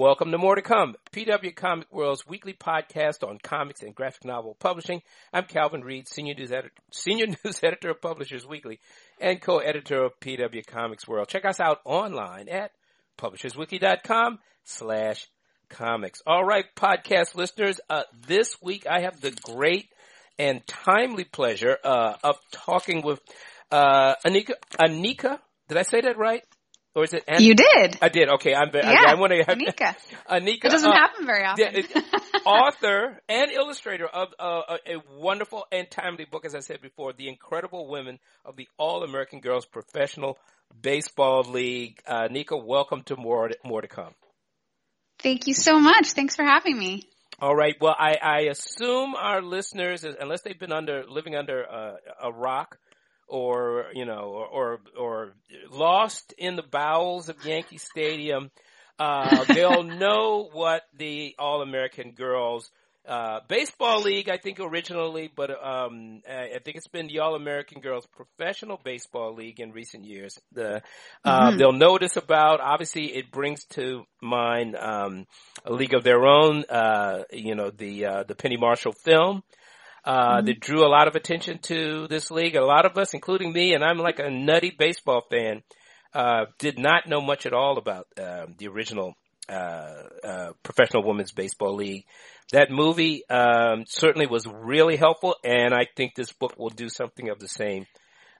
Welcome to More to Come, PW Comic World's weekly podcast on comics and graphic novel publishing. I'm Calvin Reid, senior news editor, senior news editor of Publishers Weekly and co-editor of PW Comics World. Check us out online at publishersweekly.com slash comics. All right, podcast listeners, uh, this week I have the great and timely pleasure, uh, of talking with, uh, Anika, Anika, did I say that right? Or is it? An- you did. I did. Okay, I'm. Yeah, I, I want to. Anika. Anika. It doesn't uh, happen very often. author and illustrator of uh, a wonderful and timely book, as I said before, "The Incredible Women of the All American Girls Professional Baseball League." Uh, Nika, welcome to more more to come. Thank you so much. Thanks for having me. All right. Well, I, I assume our listeners, unless they've been under living under uh, a rock, or you know, or or, or lost in the bowels of Yankee Stadium, uh, they'll know what the All American Girls uh, Baseball League, I think originally, but um, I think it's been the All American Girls Professional Baseball League in recent years. The uh, mm-hmm. they'll notice about. Obviously, it brings to mind um, a league of their own. Uh, you know, the uh, the Penny Marshall film uh, mm-hmm. that drew a lot of attention to this league. A lot of us, including me, and I'm like a nutty baseball fan, uh, did not know much at all about uh, the original uh, uh, professional women's baseball league. That movie um, certainly was really helpful, and I think this book will do something of the same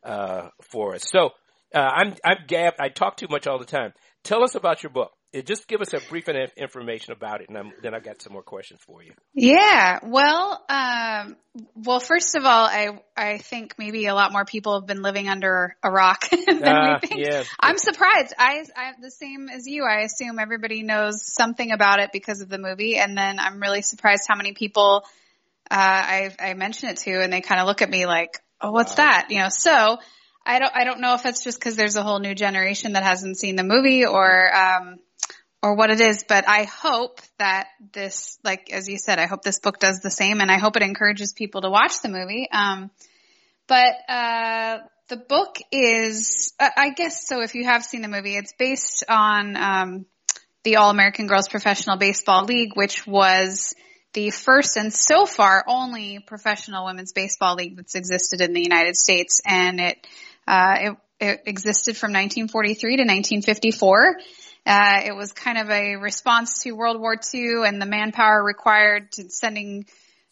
uh, for us. So uh I'm I'm Gab. I talk too much all the time. Tell us about your book just give us a brief information about it, and I'm, then I've got some more questions for you. Yeah, well, um, well, first of all, I I think maybe a lot more people have been living under a rock than uh, we think. Yeah. I'm surprised. I I'm the same as you. I assume everybody knows something about it because of the movie, and then I'm really surprised how many people uh, I I mention it to, and they kind of look at me like, "Oh, what's wow. that?" You know, so. I don't. I don't know if it's just because there's a whole new generation that hasn't seen the movie, or um, or what it is, but I hope that this, like as you said, I hope this book does the same, and I hope it encourages people to watch the movie. Um, but uh, the book is, I guess, so if you have seen the movie, it's based on um, the All American Girls Professional Baseball League, which was the first and so far only professional women's baseball league that's existed in the United States, and it uh, it, it existed from 1943 to 1954. Uh, it was kind of a response to World War II and the manpower required to sending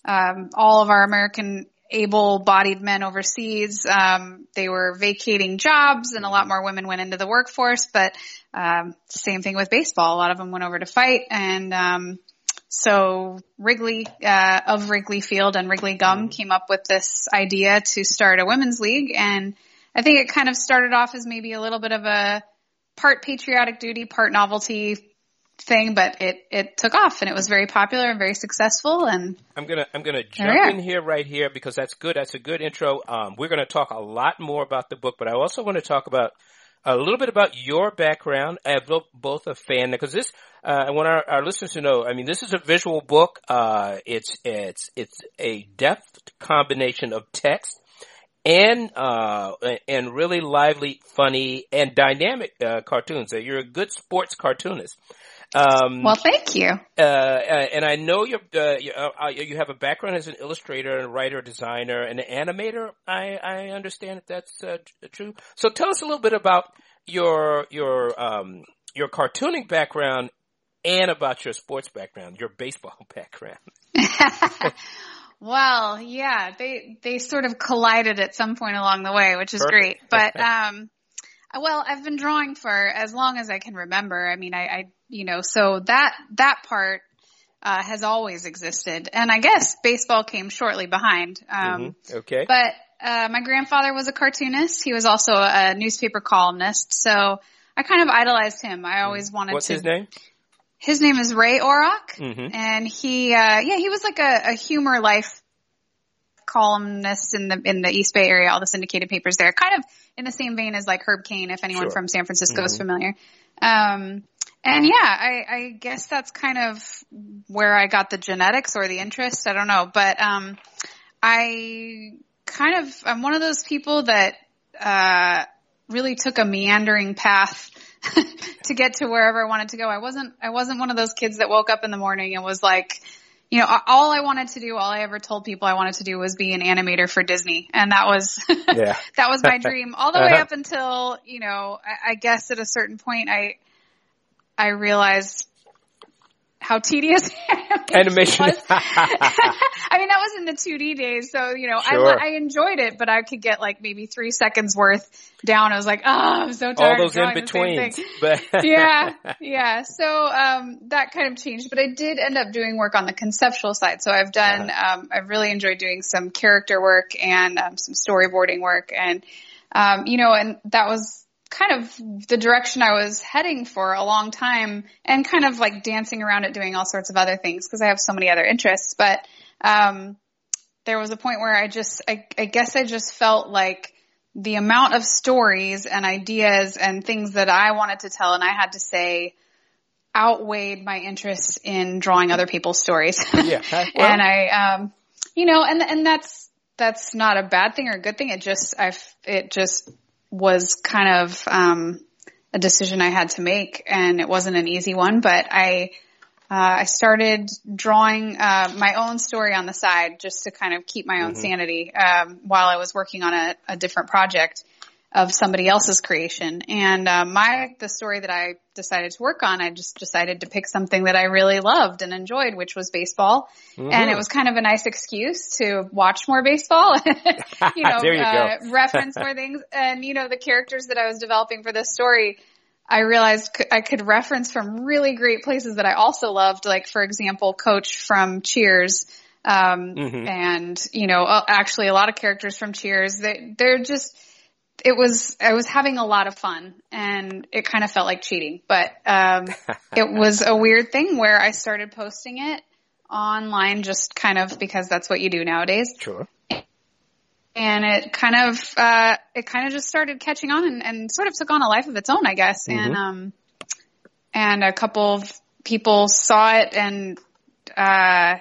um, all of our American able-bodied men overseas. Um, they were vacating jobs, and a lot more women went into the workforce. But um, same thing with baseball. A lot of them went over to fight, and um, so Wrigley uh, of Wrigley Field and Wrigley Gum mm-hmm. came up with this idea to start a women's league, and I think it kind of started off as maybe a little bit of a part patriotic duty, part novelty thing, but it it took off and it was very popular and very successful. And I'm gonna I'm gonna jump in here right here because that's good. That's a good intro. Um, we're gonna talk a lot more about the book, but I also want to talk about a little bit about your background. I have both a fan because this. Uh, I want our, our, listeners to know. I mean, this is a visual book. Uh, it's it's it's a deft combination of text and uh, and really lively, funny, and dynamic uh, cartoons. You're a good sports cartoonist. Um, well, thank you. Uh, uh and I know you uh, you, uh, you have a background as an illustrator and writer, designer, and an animator. I, I understand that that's true. So tell us a little bit about your your um, your cartooning background and about your sports background, your baseball background. Well, yeah, they they sort of collided at some point along the way, which is Perfect. great. But um well, I've been drawing for as long as I can remember. I mean, I, I you know, so that that part uh, has always existed, and I guess baseball came shortly behind. Um, mm-hmm. Okay, but uh, my grandfather was a cartoonist. He was also a newspaper columnist, so I kind of idolized him. I always wanted What's to. What's his name? His name is Ray Orrock, mm-hmm. and he, uh, yeah, he was like a, a humor life columnist in the in the East Bay area, all the syndicated papers there, kind of in the same vein as like Herb Caen, if anyone sure. from San Francisco mm-hmm. is familiar. Um, and yeah, I, I guess that's kind of where I got the genetics or the interest. I don't know, but um, I kind of I'm one of those people that uh, really took a meandering path to get to wherever I wanted to go. I wasn't, I wasn't one of those kids that woke up in the morning and was like, you know, all I wanted to do, all I ever told people I wanted to do was be an animator for Disney. And that was, yeah. that was my dream all the way uh-huh. up until, you know, I, I guess at a certain point I, I realized how tedious animation was. I mean, that was in the 2D days, so you know, sure. I, I enjoyed it, but I could get like maybe three seconds worth down. I was like, oh, I'm so tired. All those in between. But yeah, yeah. So um, that kind of changed, but I did end up doing work on the conceptual side. So I've done, uh-huh. um, I've really enjoyed doing some character work and um, some storyboarding work, and um, you know, and that was kind of the direction I was heading for a long time and kind of like dancing around it doing all sorts of other things because I have so many other interests. But, um, there was a point where I just, I, I guess I just felt like the amount of stories and ideas and things that I wanted to tell and I had to say outweighed my interest in drawing other people's stories. Yeah. Well, and I, um, you know, and, and that's, that's not a bad thing or a good thing. It just, I've, it just was kind of um, a decision I had to make, and it wasn't an easy one. But I uh, I started drawing uh, my own story on the side just to kind of keep my own mm-hmm. sanity um, while I was working on a, a different project of somebody else's creation. And uh, my the story that I decided to work on, I just decided to pick something that I really loved and enjoyed, which was baseball. Mm-hmm. And it was kind of a nice excuse to watch more baseball, you know, you uh, reference more things. And you know, the characters that I was developing for this story. I realized I could reference from really great places that I also loved, like for example, Coach from Cheers, um, mm-hmm. and you know, uh, actually a lot of characters from Cheers. They, they're just it was I was having a lot of fun and it kind of felt like cheating, but um, it was a weird thing where I started posting it online just kind of because that's what you do nowadays. Sure. And it kind of uh, it kind of just started catching on and, and, sort of took on a life of its own, I guess. Mm-hmm. And um, and a couple of people saw it and uh,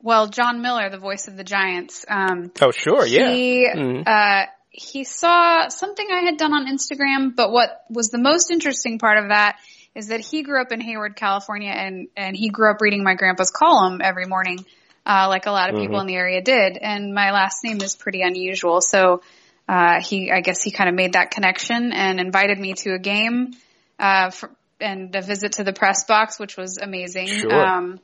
well, Jon Miller, the voice of the Giants. Um, oh, sure, yeah. He mm-hmm. uh, he saw something I had done on Instagram, but what was the most interesting part of that is that he grew up in Hayward, California, and and he grew up reading my grandpa's column every morning, uh, like a lot of people mm-hmm. in the area did. And my last name is pretty unusual, so uh, he, I guess, he kind of made that connection and invited me to a game, uh, for, and a visit to the press box, which was amazing. Sure. Um,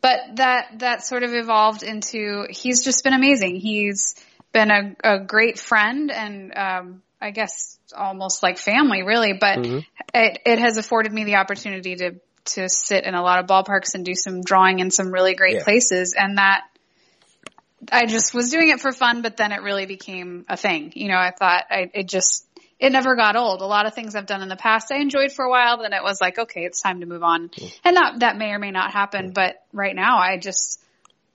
but that that sort of evolved into he's just been amazing. He's been a, a great friend and um, I guess almost like family, really. But mm-hmm. it it has afforded me the opportunity to to sit in a lot of ballparks and do some drawing in some really great yeah. places, and that I just was doing it for fun. But then it really became a thing. You know, I thought I it just it never got old. A lot of things I've done in the past I enjoyed for a while, then it was like, okay, it's time to move on. And that that may or may not happen, but right now I just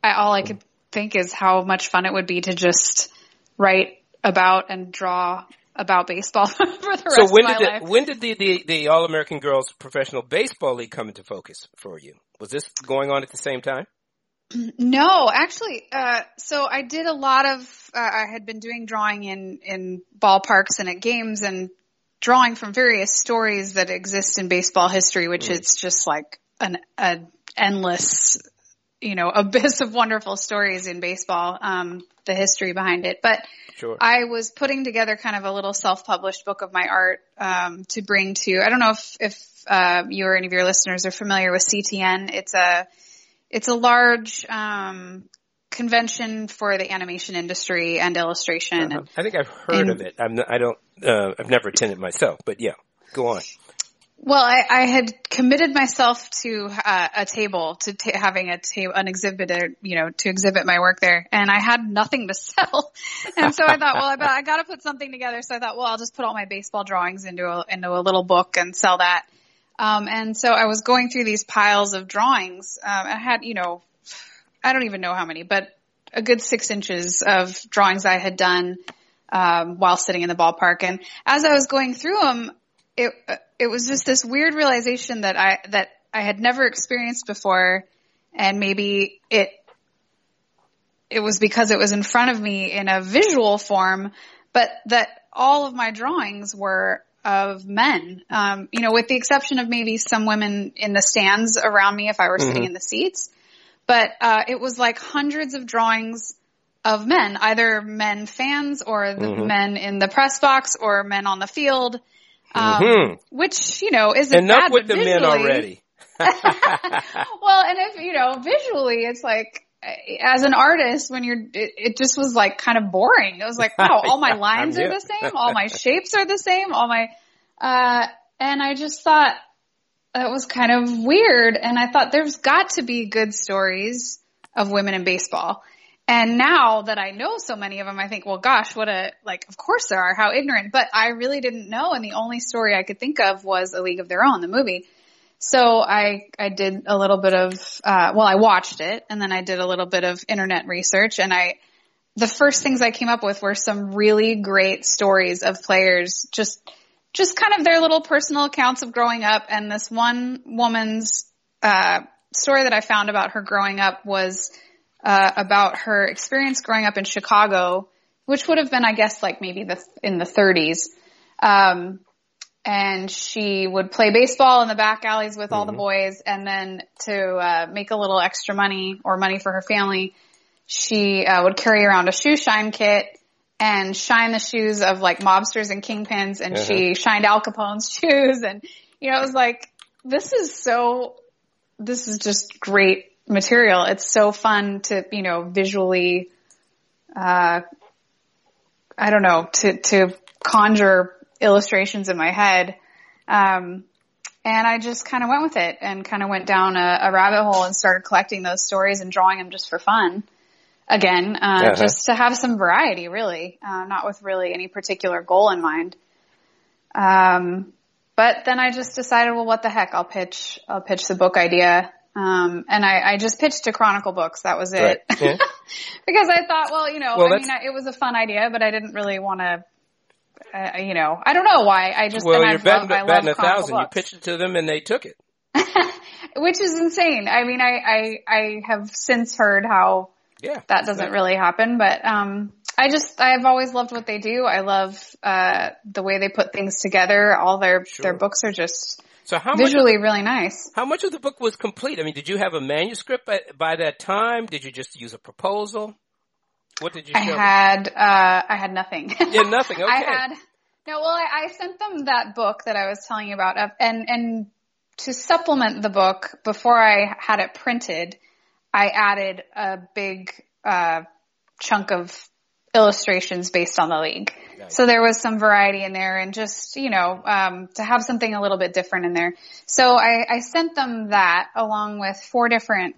I all I could think is how much fun it would be to just write about and draw about baseball for the rest so when of did my the, when did the, the, the All American Girls Professional Baseball League come into focus for you? Was this going on at the same time? No, actually, uh, so I did a lot of. Uh, I had been doing drawing in in ballparks and at games, and drawing from various stories that exist in baseball history, which mm. is just like an, an endless you know, abyss of wonderful stories in baseball, um, the history behind it. But sure. I was putting together kind of a little self-published book of my art, um, to bring to, I don't know if, if, uh, you or any of your listeners are familiar with CTN. It's a, it's a large, um, convention for the animation industry and illustration. Uh-huh. I think I've heard and, of it. I'm not, I don't, uh, I've never attended myself, but yeah, go on. Well, I, I had committed myself to uh, a table, to t- having a table, an exhibitor, you know, to exhibit my work there, and I had nothing to sell. and so I thought, well, I, I got to put something together. So I thought, well, I'll just put all my baseball drawings into a into a little book and sell that. Um, and so I was going through these piles of drawings. Um, I had, you know, I don't even know how many, but a good six inches of drawings I had done um, while sitting in the ballpark. And as I was going through them, it it was just this weird realization that I that I had never experienced before, and maybe it it was because it was in front of me in a visual form, but that all of my drawings were of men. Um, you know, with the exception of maybe some women in the stands around me if I were mm-hmm. sitting in the seats. But uh, it was like hundreds of drawings of men, either men fans or the mm-hmm. men in the press box or men on the field. Um, mm-hmm. which, you know, isn't Enough bad, with the visually, men already. well, and if, you know, visually it's like, as an artist, when you're, it, it, just was like kind of boring. It was like, wow, all my lines are the same, all my shapes are the same, all my, uh, and I just thought that was kind of weird. And I thought there's got to be good stories of women in baseball. And now that I know so many of them, I think, well, gosh, what a, like, of course there are, how ignorant. But I really didn't know. And the only story I could think of was A League of Their Own, the movie. So I, I did a little bit of, uh, well, I watched it and then I did a little bit of internet research and I, the first things I came up with were some really great stories of players, just, just kind of their little personal accounts of growing up. And this one woman's, uh, story that I found about her growing up was, uh, about her experience growing up in Chicago, which would have been, I guess, like maybe the in the 30s. Um, and she would play baseball in the back alleys with mm-hmm. all the mm-hmm. boys, and then to uh, make a little extra money or money for her family, she uh, would carry around a shoe shine kit and shine the shoes of like mobsters and kingpins, and uh-huh. she shined Al Capone's shoes, and you know, it was like this is so, this is just great material. It's so fun to, you know, visually, uh, I don't know, to, to conjure illustrations in my head. Um, and I just kind of went with it and kind of went down a, a, rabbit hole and started collecting those stories and drawing them just for fun. Again, uh, uh-huh. just to have some variety, really, uh, not with really any particular goal in mind. Um, but then I just decided, well, what the heck? I'll pitch, I'll pitch the book idea um, and I, I just pitched to Chronicle Books. That was it. Right. Yeah. because I thought, well, you know, well, I mean, I, it was a fun idea, but I didn't really want to, uh, you know, I don't know why. I just, well, you're betting, love, betting a thousand. Books. You pitched it to them and they took it. Which is insane. I mean, I, I, I have since heard how yeah, that doesn't really happen, but, um, I just, I've always loved what they do. I love, uh, the way they put things together. All their, sure. their books are just, so how visually much, really nice. How much of the book was complete? I mean, did you have a manuscript by, by that time? Did you just use a proposal? What did you? I had uh, I had nothing. Yeah, nothing. Okay. I had no. Well, I, I sent them that book that I was telling you about, and and to supplement the book before I had it printed, I added a big uh, chunk of illustrations based on the league. Nice. So there was some variety in there and just, you know, um, to have something a little bit different in there. So I, I sent them that along with four different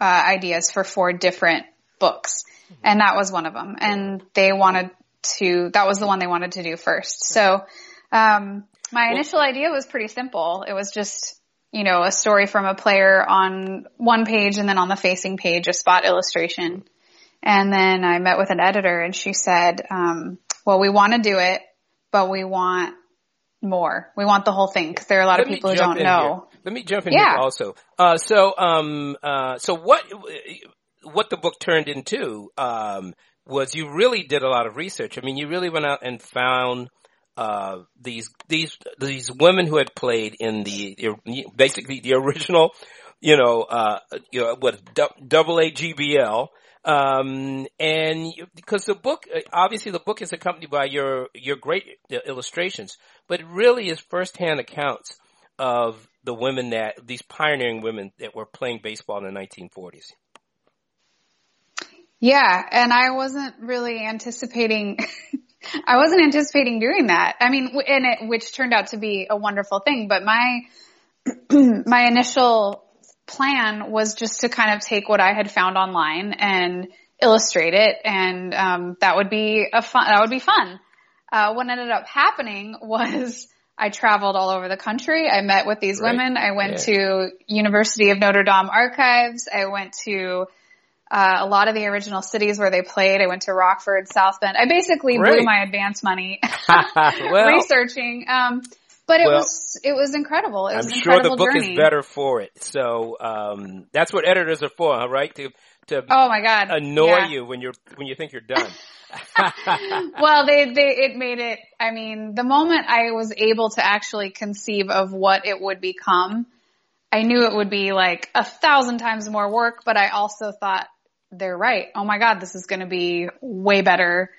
uh, ideas for four different books. Mm-hmm. And that was one of them. And they wanted to, that was the one they wanted to do first. So, um, my initial idea was pretty simple. It was just, you know, a story from a player on one page and then on the facing page, a spot illustration. And then I met with an editor and she said, um, well, we want to do it, but we want more. We want the whole thing because there are a lot Let of people who don't know. Here. Let me jump in yeah. here also. Uh, so, um, uh, so what, what the book turned into, um, was you really did a lot of research. I mean, you really went out and found, uh, these, these, these women who had played in the, basically the original, you know, uh, you know, what, double A GBL, um, and because the book, uh, obviously the book is accompanied by your, your great illustrations, but it really is firsthand accounts of the women that, these pioneering women that were playing baseball in the 1940s. Yeah, and I wasn't really anticipating, I wasn't anticipating doing that. I mean, and it, which turned out to be a wonderful thing, but my, my initial plan was just to kind of take what I had found online and illustrate it, and um, that would be a fun. That would be fun. Uh, what ended up happening was I traveled all over the country. I met with these right. women. I went yeah. to University of Notre Dame archives. I went to uh, a lot of the original cities where they played. I went to Rockford, South Bend. I basically blew my advance money well, researching. Um, but it well, was it was incredible. It was I'm sure the book journey. is better for it. So um, that's what editors are for, right? To to oh my god annoy yeah. you when you're when you think you're done. well, they, they, it made it, I mean, the moment I was able to actually conceive of what it would become, I knew it would be like a thousand times more work, but I also thought they're right. Oh my God, this is going to be way better.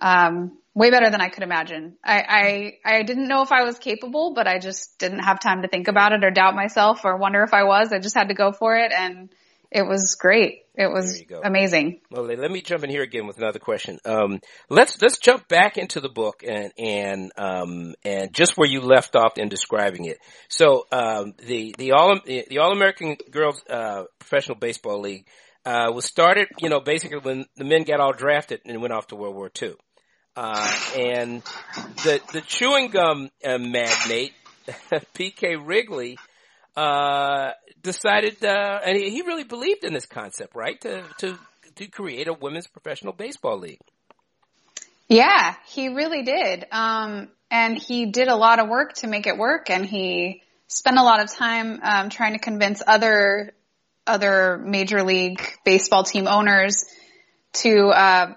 Um, way better than I could imagine. I, I, I didn't know if I was capable, but I just didn't have time to think about it or doubt myself or wonder if I was. I just had to go for it and it was great. It was amazing. Well, let me jump in here again with another question. Um, let's let's jump back into the book and and um, and just where you left off in describing it. So um, the the all the All American Girls uh, Professional Baseball League uh, was started, you know, basically when the men got all drafted and went off to World War II. Uh, and the the chewing gum uh, magnate P.K. Wrigley uh, decided, uh, and he, really believed in this concept, right? To to to create a women's professional baseball league. Yeah, he really did. Um, and he did a lot of work to make it work, and he spent a lot of time um, trying to convince other other major league baseball team owners to uh,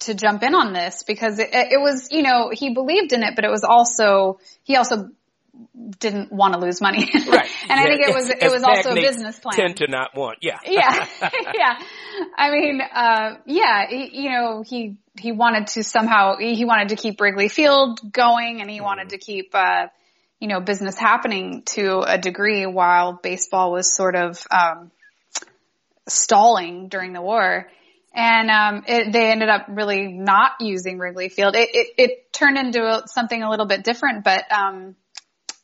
to jump in on this because it, it was, you know, he believed in it, but it was also, he also didn't want to lose money. Right. and yeah. I think it was, it was also a business plan. Tend to not want, yeah. yeah. yeah. I mean, uh, yeah, he, you know, he, he wanted to somehow, he wanted to keep Wrigley Field going and he mm. wanted to keep, uh, you know, business happening to a degree while baseball was sort of, um, stalling during the war and um, it, they ended up really not using Wrigley Field. It, it, it turned into something a little bit different, but um,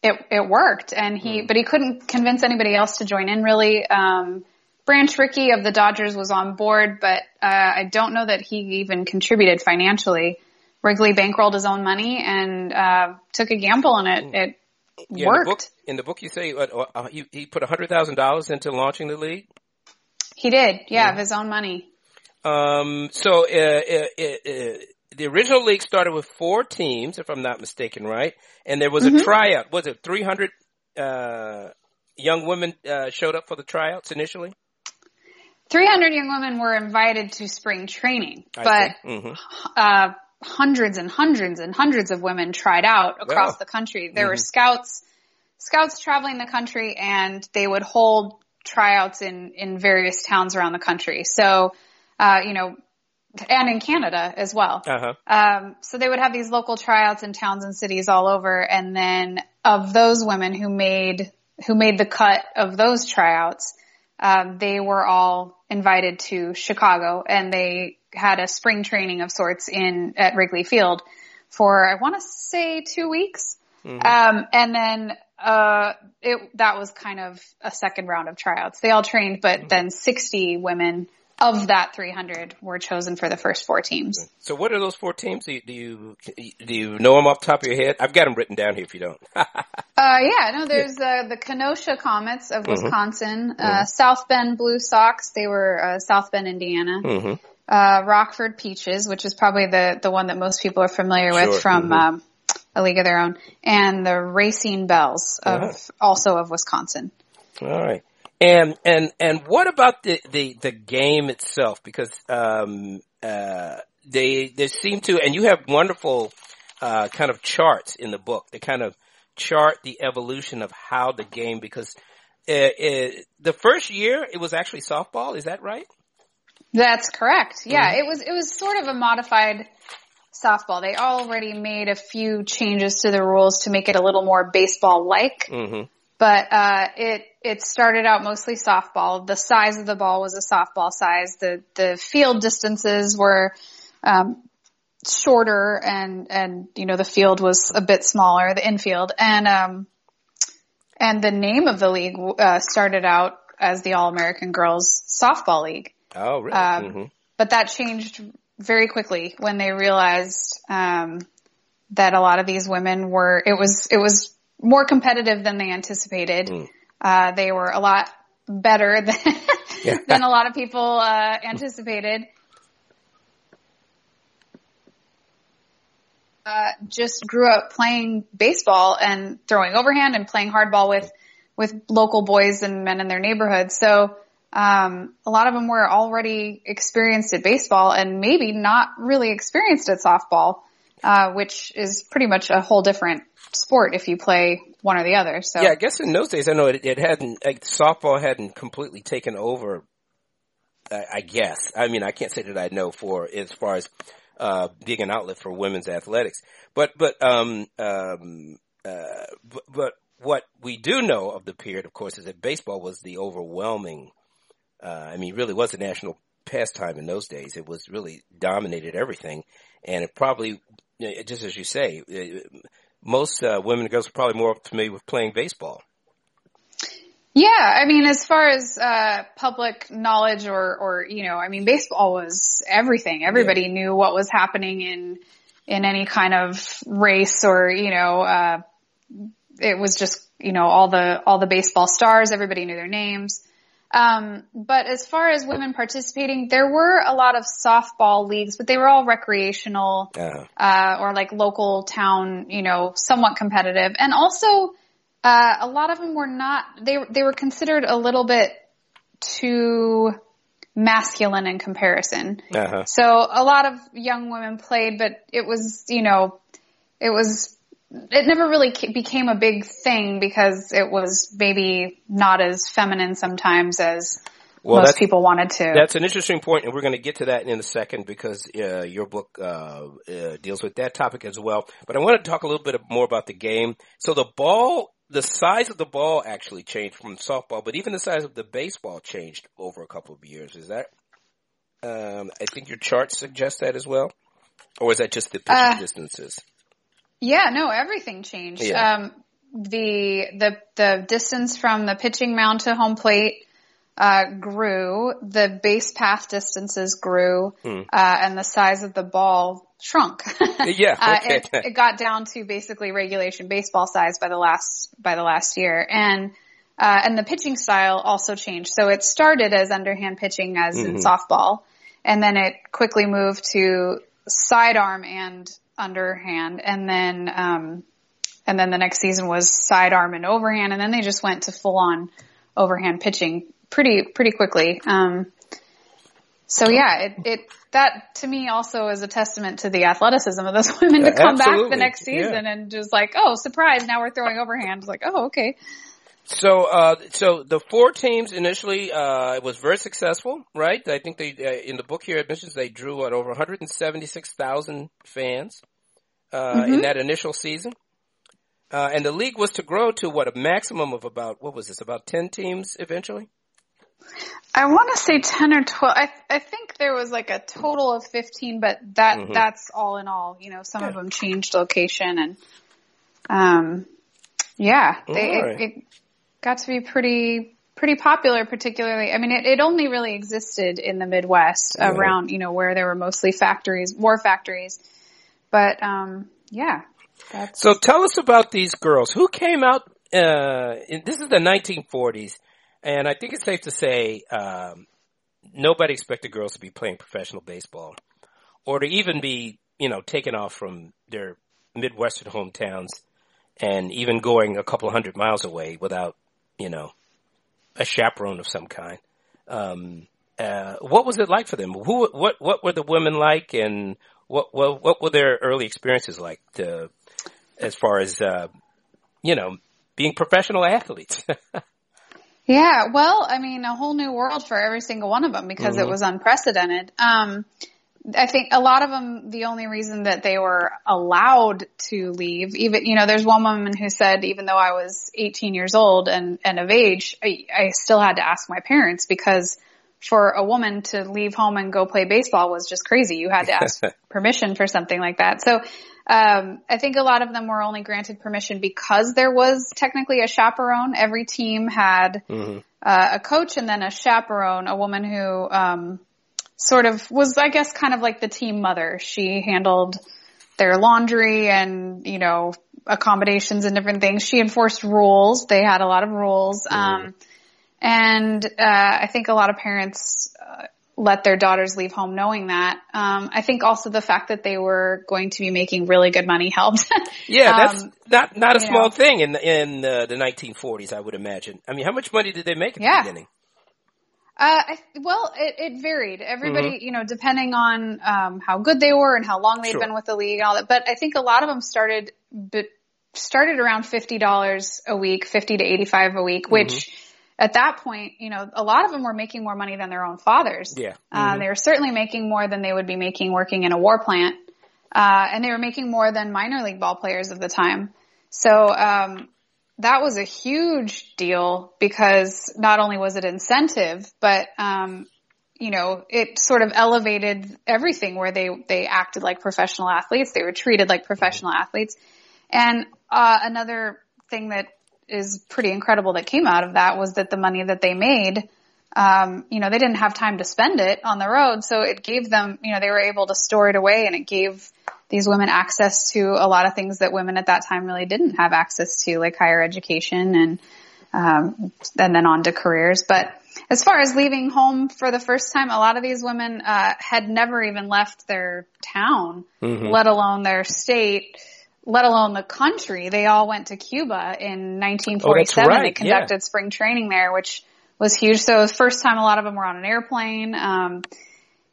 it it worked. And he, mm. but he couldn't convince anybody else to join in. Really, um, Branch Rickey of the Dodgers was on board, but uh, I don't know that he even contributed financially. Wrigley bankrolled his own money and uh, took a gamble, and it it yeah, worked. In the, book, in the book, you say uh, uh he, he put a hundred thousand dollars into launching the league. He did, yeah, yeah, of his own money. Um, so uh, uh, uh, uh, the original league started with four teams, if I'm not mistaken, right? And there was mm-hmm. a tryout. Was it 300 uh, young women uh, showed up for the tryouts initially? 300 young women were invited to spring training, I but mm-hmm. hundreds and hundreds and hundreds of women tried out across the country. There mm-hmm. were scouts, scouts traveling the country, and they would hold tryouts in in various towns around the country. So uh, you know, and in Canada as well. Uh-huh. Um, so they would have these local tryouts in towns and cities all over, and then of those women who made who made the cut of those tryouts, um, they were all invited to Chicago, and they had a spring training of sorts in at Wrigley Field for I want to say two weeks, mm-hmm. um, and then uh, it that was kind of a second round of tryouts. They all trained, but mm-hmm. then 60 women of that 300 were chosen for the first four teams. So what are those four teams? Do you, do you, do you know them off the top of your head? I've got them written down here if you don't. uh, yeah, no, there's, uh, the Kenosha Comets of mm-hmm. Wisconsin, uh, mm-hmm. South Bend Blue Sox. They were, uh, South Bend, Indiana. Mm-hmm. Uh, Rockford Peaches, which is probably the, the one that most people are familiar with from, mm-hmm. um, a league of their own, and the Racine Belles of, uh-huh. also of Wisconsin. All right. And and and what about the the, the game itself? Because um, uh, they they seem to, and you have wonderful uh, kind of charts in the book. They kind of chart the evolution of how the game. Because it, uh, it, uh, the first year it was actually softball. Is that right? That's correct. Yeah, mm-hmm. it was it was sort of a modified softball. They already made a few changes to the rules to make it a little more baseball like. Mm-hmm. But uh, it it started out mostly softball. The size of the ball was a softball size. The the field distances were um, shorter, and and you know the field was a bit smaller, the infield, and um, and the name of the league uh, started out as the All American Girls Softball League. Oh, really? Um, mm-hmm. But that changed very quickly when they realized um, that a lot of these women were. It was it was more competitive than they anticipated. Mm. Uh, they were a lot better than, yeah. than a lot of people uh, anticipated. Uh, just grew up playing baseball and throwing overhand and playing hardball with with local boys and men in their neighborhood. So um, a lot of them were already experienced at baseball and maybe not really experienced at softball, uh, which is pretty much a whole different sport if you play one or the other. So Yeah, I guess in those days, I know it, it hadn't, like, softball hadn't completely taken over, I, I guess. I mean, I can't say that I know for, as far as, uh, being an outlet for women's athletics. But, but, um, um, uh, but, but what we do know of the period, of course, is that baseball was the overwhelming, uh, I mean, really was a national pastime in those days. It was really dominated everything. And it probably, just as you say, most uh, women and girls are probably more familiar with playing baseball. Yeah, I mean, as far as uh, public knowledge, or or you know, I mean, baseball was everything. Everybody yeah. knew what was happening in in any kind of race, or you know, uh, it was just you know all the all the baseball stars. Everybody knew their names. Um, but as far as women participating, there were a lot of softball leagues, but they were all recreational, uh-huh. uh, or like local town, you know, somewhat competitive. And also, uh, a lot of them were not, they, they were considered a little bit too masculine in comparison. Uh-huh. So a lot of young women played, but it was, you know, it was it never really became a big thing because it was maybe not as feminine sometimes as well, most people wanted to. That's an interesting point, and we're going to get to that in a second because uh, your book uh, uh, deals with that topic as well. But I want to talk a little bit more about the game. So the ball, the size of the ball actually changed from softball, but even the size of the baseball changed over a couple of years. Is that? Um, I think your charts suggest that as well, or is that just the pitching uh, distances? Yeah, no, everything changed. Yeah. Um, the the the distance from the pitching mound to home plate uh, grew. The base path distances grew, hmm. uh, and the size of the ball shrunk. yeah, uh, it, it, got down to basically regulation baseball size by the last by the last year, and uh, and the pitching style also changed. So it started as underhand pitching as mm-hmm. in softball, and then it quickly moved to sidearm and underhand, and then um, and then the next season was sidearm and overhand, and then they just went to full on overhand pitching pretty pretty quickly. Um, so yeah, it, it that to me also is a testament to the athleticism of those women to come Absolutely. back the next season yeah. and just like, oh, surprise! Now we're throwing overhand. Like, oh, okay. So, uh, so the four teams initially, uh, was very successful, right? I think they, uh, in the book here, it mentions they drew what, over 176,000 fans, uh, mm-hmm. in that initial season. Uh, and the league was to grow to what, a maximum of about, what was this, about 10 teams eventually? I want to say 10 or 12. I, I think there was like a total of 15, but that, mm-hmm. that's all in all, you know, some yeah. of them changed location and, um, yeah, they, right. it, it, got to be pretty pretty popular particularly i mean it, it only really existed in the midwest around you know where there were mostly factories war factories but um yeah so tell us about these girls who came out uh in, this is the 1940s and i think it's safe to say um nobody expected girls to be playing professional baseball or to even be you know taken off from their midwestern hometowns and even going a couple hundred miles away without you know, a chaperone of some kind. Um, uh, what was it like for them? Who, what, what were the women like, and what, what, what were their early experiences like, to, as far as, uh, you know, being professional athletes? yeah, well, I mean, a whole new world for every single one of them because mm-hmm. it was unprecedented. Um, I think a lot of them, the only reason that they were allowed to leave, even, you know, there's one woman who said, even though I was 18 years old and, and of age, I, I still had to ask my parents because for a woman to leave home and go play baseball was just crazy. You had to ask permission for something like that. So, um, I think a lot of them were only granted permission because there was technically a chaperone. Every team had mm-hmm. uh, a coach and then a chaperone, a woman who, um, sort of was, I guess, kind of like the team mother. She handled their laundry and, you know, accommodations and different things. She enforced rules. They had a lot of rules. Mm. Um, and, uh, I think a lot of parents, uh, let their daughters leave home knowing that. Um, I think also the fact that they were going to be making really good money helped. yeah, that's um, not not a small know. thing in in uh, the 1940s, I would imagine. I mean, how much money did they make at yeah. the beginning? Uh, I, well, it, it varied. Everybody, mm-hmm. you know, depending on um, how good they were and how long they'd sure. been with the league and all that. But I think a lot of them started, but started around fifty dollars a week, fifty to eighty-five a week, which. Mm-hmm. At that point, you know, a lot of them were making more money than their own fathers. Yeah. Uh, mm-hmm. they were certainly making more than they would be making working in a war plant. Uh, and they were making more than minor league ball players of the time. So, um, that was a huge deal because not only was it incentive, but, um, you know, it sort of elevated everything where they, they acted like professional athletes. They were treated like professional athletes. And, uh, another thing that is pretty incredible that came out of that was that the money that they made, um, you know, they didn't have time to spend it on the road. So it gave them, you know, they were able to store it away and it gave these women access to a lot of things that women at that time really didn't have access to, like higher education and, um, and then on to careers. But as far as leaving home for the first time, a lot of these women, uh, had never even left their town, mm-hmm. let alone their state let alone the country. They all went to Cuba in 1947. Oh, right. They conducted yeah. spring training there, which was huge. So it was first time a lot of them were on an airplane. Um,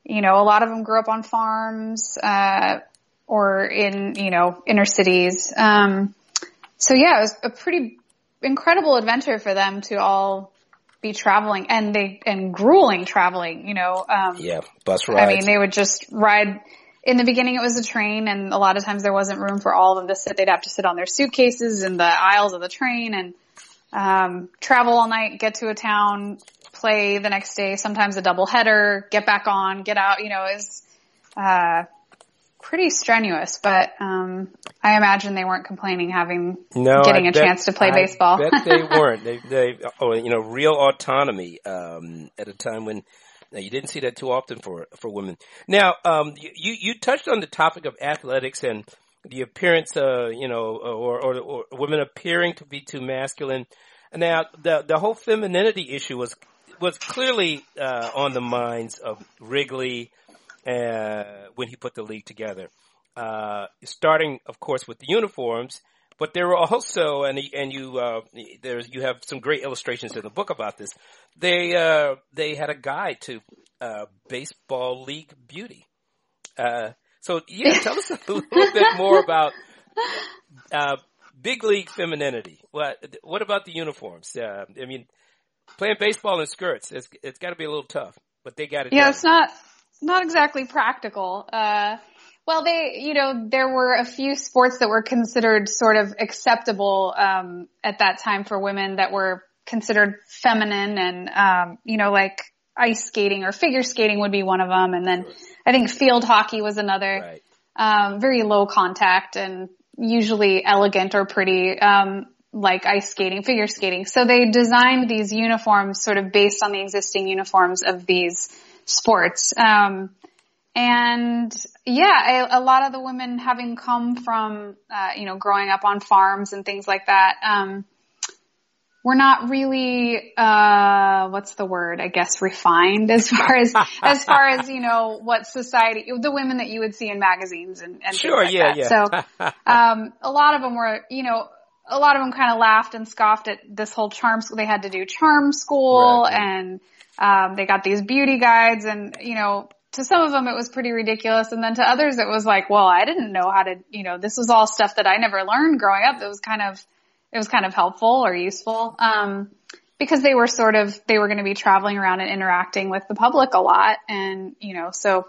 you know, a lot of them grew up on farms, uh, or in, you know, inner cities. Um, so yeah, it was a pretty incredible adventure for them to all be traveling and they, and grueling traveling, you know, um, yeah, bus rides. I mean, they would just ride, in the beginning it was a train and a lot of times there wasn't room for all of them to sit. They'd have to sit on their suitcases in the aisles of the train and um, travel all night, get to a town, play the next day, sometimes a double header, get back on, get out, you know, is, uh, pretty strenuous, but, um, I imagine they weren't complaining having, no, getting I a bet, chance to play I baseball. bet they weren't. They, they, oh, you know, real autonomy, um, at a time when, now you didn't see that too often for, for women. Now, um, you, you touched on the topic of athletics and, the appearance, uh, you know, or, or, or women appearing to be too masculine. Now, the the whole femininity issue was was clearly uh, on the minds of Wrigley uh, when he put the league together. Uh, starting, of course, with the uniforms, but there were also, and and you uh, there's you have some great illustrations in the book about this. They uh, they had a guide to uh, baseball league beauty. Uh, so yeah, tell us a little bit more about uh, big league femininity. What what about the uniforms? Uh, I mean, playing baseball in skirts, it's, it's got to be a little tough, but they got it. Yeah, done. it's not not exactly practical. Uh, well, they, you know, there were a few sports that were considered sort of acceptable um, at that time for women that were considered feminine, and um, you know, like ice skating or figure skating would be one of them, and then I think field hockey was another. Right. Um, very low contact and usually elegant or pretty, um, like ice skating, figure skating. So they designed these uniforms sort of based on the existing uniforms of these sports. Um, and yeah, a, a, lot of the women having come from, uh, you know, growing up on farms and things like that, um, we're not really uh what's the word i guess refined as far as as far as you know what society the women that you would see in magazines and, and sure like yeah that. yeah so um a lot of them were you know a lot of them kind of laughed and scoffed at this whole charm school they had to do charm school right. and um they got these beauty guides and you know to some of them it was pretty ridiculous and then to others it was like well i didn't know how to you know this was all stuff that i never learned growing up it was kind of it was kind of helpful or useful. Um, because they were sort of, they were going to be traveling around and interacting with the public a lot. And, you know, so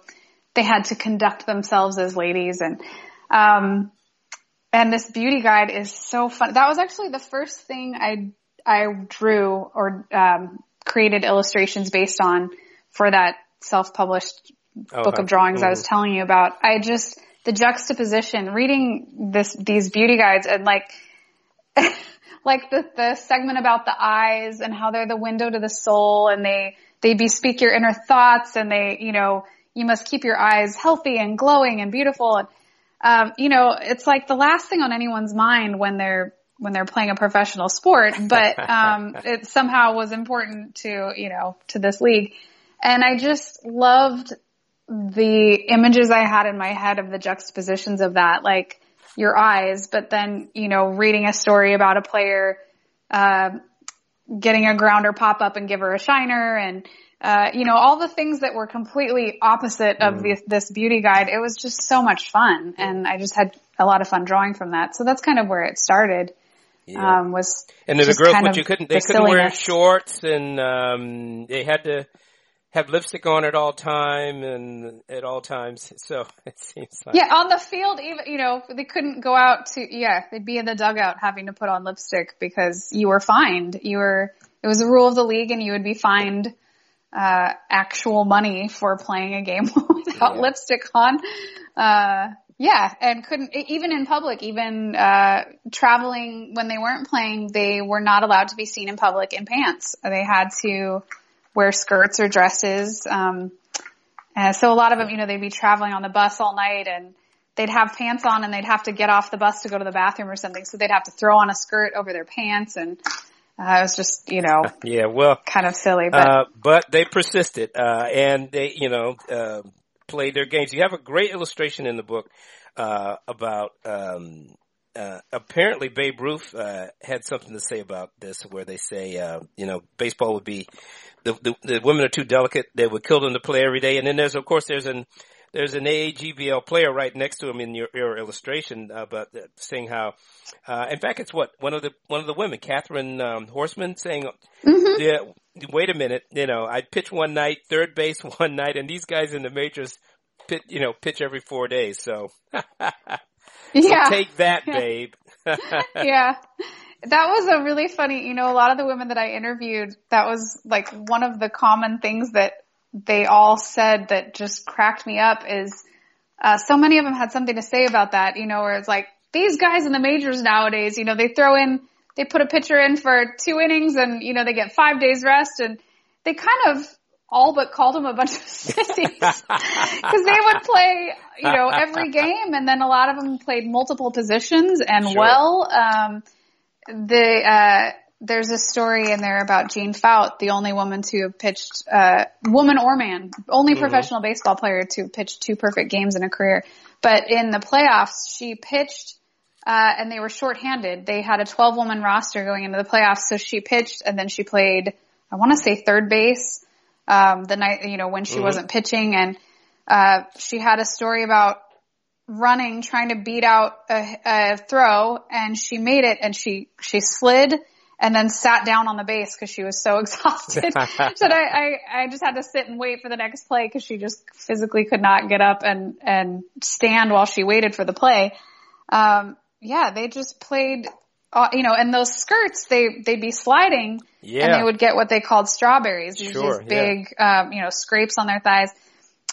they had to conduct themselves as ladies and, um, and this beauty guide is so fun. That was actually the first thing I, I drew or, um, created illustrations based on for that self-published oh, book of drawings I was mm-hmm. telling you about. I just, the juxtaposition, reading this, these beauty guides and like, like the, the segment about the eyes and how they're the window to the soul and they, they bespeak your inner thoughts and they, you know, you must keep your eyes healthy and glowing and beautiful. And, um, you know, it's like the last thing on anyone's mind when they're, when they're playing a professional sport, but, um, it somehow was important to, you know, to this league. And I just loved the images I had in my head of the juxtapositions of that. Like, your eyes, but then, you know, reading a story about a player, uh, getting a grounder pop up and give her a shiner and uh, you know, all the things that were completely opposite of Mm. this, this beauty guide. It was just so much fun, and I just had a lot of fun drawing from that. So that's kind of where it started. Yeah. Um, was and the girls, but you couldn't, they the couldn't wear shorts and, um, they had to have lipstick on at all time and at all times. So it seems like, Yeah, on the field, even you know, they couldn't go out to. Yeah, they'd be in the dugout having to put on lipstick because you were fined. You were. It was a rule of the league, and you would be fined uh, actual money for playing a game without Yeah. lipstick on. Uh, yeah, and couldn't even in public, even uh, traveling when they weren't playing, they were not allowed to be seen in public in pants. They had to wear skirts or dresses. Um, and so a lot of them, you know, they'd be traveling on the bus all night and they'd have pants on and they'd have to get off the bus to go to the bathroom or something. So they'd have to throw on a skirt over their pants and uh, it was just, you know, yeah, well, kind of silly, but Uh, but they persisted, uh, and they, you know, uh, played their games. You have a great illustration in the book, uh, about, um, uh, apparently Babe Ruth, uh, had something to say about this where they say, uh, you know, baseball would be, the, the, the women are too delicate. They would kill them to play every day. And then there's, of course, there's an, there's an AAGBL player right next to him in your, your illustration, uh, about uh, saying how, uh, in fact, it's what one of the one of the women, Catherine um, Horstman, saying, Mhm. "Yeah, wait a minute, you know, I pitch one night, third base one night, and these guys in the majors, pit, you know, pitch every four days. So, so yeah. take that, babe. yeah. That was a really funny, you know, a lot of the women that I interviewed, that was like one of the common things that they all said that just cracked me up is, uh, so many of them had something to say about that, you know, where it's like, these guys in the majors nowadays, you know, they throw in, they put a pitcher in for two innings and, you know, they get five days rest and they kind of all but called them a bunch of sissies because they would play, you know, every game, and then a lot of them played multiple positions and Sure. well. Um, the uh, there's a story in there about Jean Faut, the only woman to have pitched, uh, woman or man, only Mhm. professional baseball player to pitch two perfect games in a career. But in the playoffs, she pitched. Uh, and they were shorthanded. They had a 12 woman roster going into the playoffs, so she pitched and then she played, I want to say third base, um, the night, you know, when she Mhm. wasn't pitching and, uh, she had a story about running, trying to beat out a, a throw and she made it and she, she slid and then sat down on the base because she was so exhausted. so I, I, I just had to sit and wait for the next play because she just physically could not get up and, and stand while she waited for the play. Um, yeah, they just played, uh, you know, and those skirts, they, they'd be sliding yeah. and they would get what they called strawberries, these, Sure, these big, um, you know, scrapes on their thighs,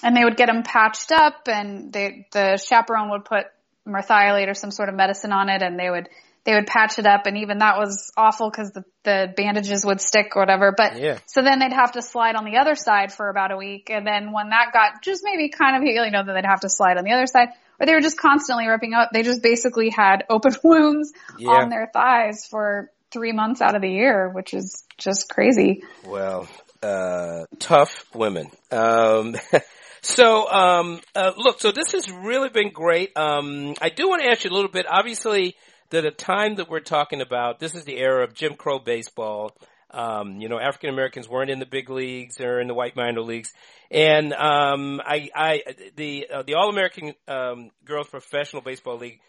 and they would get them patched up, and they, the chaperone would put merthiolate or some sort of medicine on it, and they would they would patch it up, and even that was awful because the the bandages would stick or whatever. But Yeah. so then they'd have to slide on the other side for about a week, and then when that got just maybe kind of healing, you know, then they'd have to slide on the other side, or they were just constantly ripping up. They just basically had open wounds Yeah. on their thighs for three months out of the year, which is just crazy. Well, uh, tough women. Um, so, um, uh, look, so this has really been great. Um, I do want to ask you a little bit. Obviously, that the time that we're talking about, this is the era of Jim Crow baseball. Um, you know, African Americans weren't in the big leagues or in the white minor leagues, and um, I, I, the uh, the All American um, Girls Professional Baseball League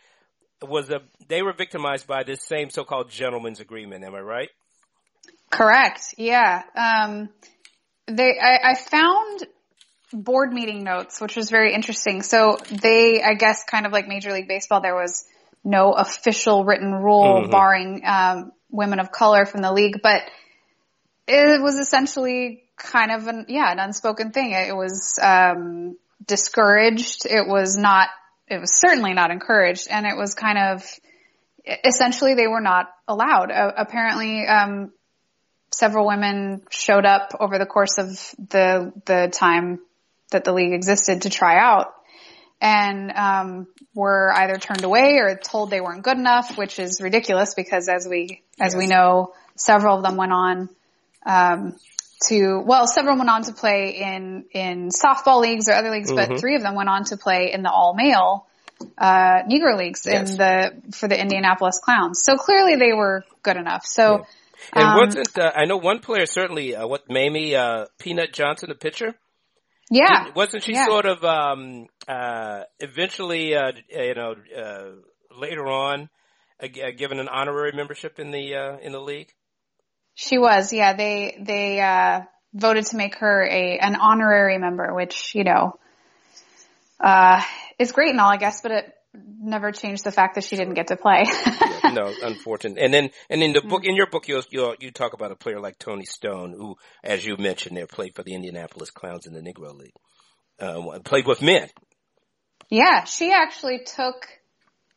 was a they were victimized by this same so-called gentleman's agreement. Am I right? Correct. Yeah. Um, they, I, I found board meeting notes, which was very interesting. So they, I guess, kind of like Major League Baseball, there was no official written rule Mhm. barring um, women of color from the league, but it was essentially kind of an yeah an unspoken thing. It was um, discouraged. It was not. It was certainly not encouraged, and it was kind of essentially they were not allowed. Uh, apparently, um, several women showed up over the course of the the time that the league existed to try out, and um, were either turned away or told they weren't good enough, which is ridiculous because as we as we know, several of them went on um, to well, several went on to play in in softball leagues or other leagues, Mhm. but three of them went on to play in the all male uh, Negro leagues Yes. in the for the Indianapolis Clowns. So clearly they were good enough. So And Um, wasn't uh, I know one player certainly uh, what Mamie uh, Peanut Johnson, the pitcher? Yeah. Didn't- wasn't she yeah. sort of um, uh, eventually uh, you know uh, later on uh, uh, given an honorary membership in the uh, in the league? She was, yeah. They they uh, voted to make her a an honorary member, which you know uh, is great and all, I guess, but it never changed the fact that she didn't get to play. No, unfortunate. And then, and in the book, in your book, you you you talk about a player like Toni Stone, who, as you mentioned, there played for the Indianapolis Clowns in the Negro League, uh, played with men. yeah, she actually took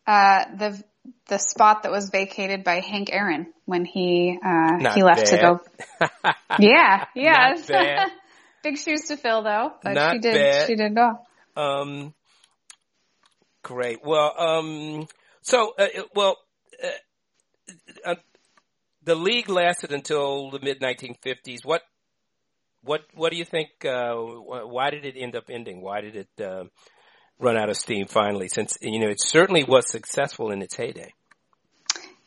uh, the the spot that was vacated by Hank Aaron when he uh, he left to go. Yeah, yeah. Bad. Big shoes to fill, though. But Not she did. bad. She did go. Um, great. Well, um, so, uh, well, uh, uh, the league lasted until the mid 1950s. What, what, what do you think? Uh, why did it end up ending? Why did it uh, run out of steam finally? Since you know it certainly was successful in its heyday.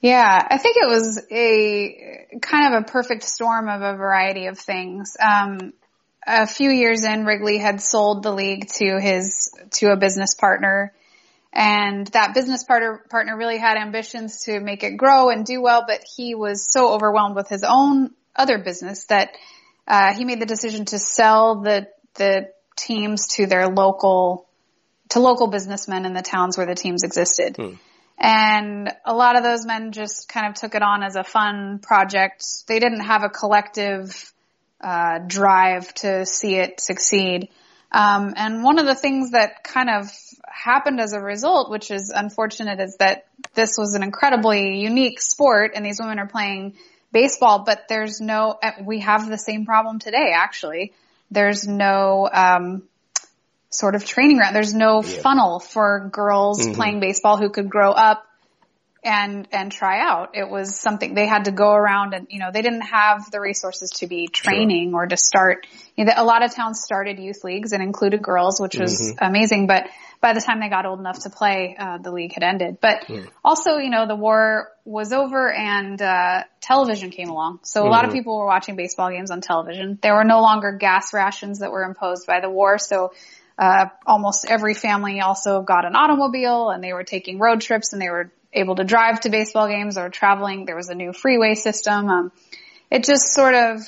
Yeah, I think it was a kind of a perfect storm of a variety of things. Um, a few years in, Wrigley had sold the league to his to a business partner, and that business partner partner really had ambitions to make it grow and do well, but he was so overwhelmed with his own other business that uh, he made the decision to sell the the teams to their local to local businessmen in the towns where the teams existed. And a lot of those men just kind of took it on as a fun project. They didn't have a collective uh, drive to see it succeed. Um, and one of the things that kind of happened as a result, which is unfortunate, is that this was an incredibly unique sport, and these women are playing baseball. But there's no. uh, We have the same problem today. Actually, there's no. Um, sort of training ground. There's no funnel for girls playing baseball who could grow up and and try out. It was something they had to go around and you know they didn't have the resources to be training or to start. You know, a lot of towns started youth leagues and included girls, which was amazing. But by the time they got old enough to play, uh, the league had ended. But also, you know, the war was over and uh, television came along, so a lot of people were watching baseball games on television. There were no longer gas rations that were imposed by the war, so uh, almost every family also got an automobile and they were taking road trips and they were able to drive to baseball games or traveling. There was a new freeway system. Um, it just sort of,